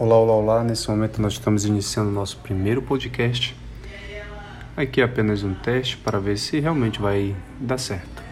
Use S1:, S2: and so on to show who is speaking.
S1: Olá, olá, olá. Nesse momento nós estamos iniciando o nosso primeiro podcast. Aqui é apenas um teste para ver se realmente vai dar certo.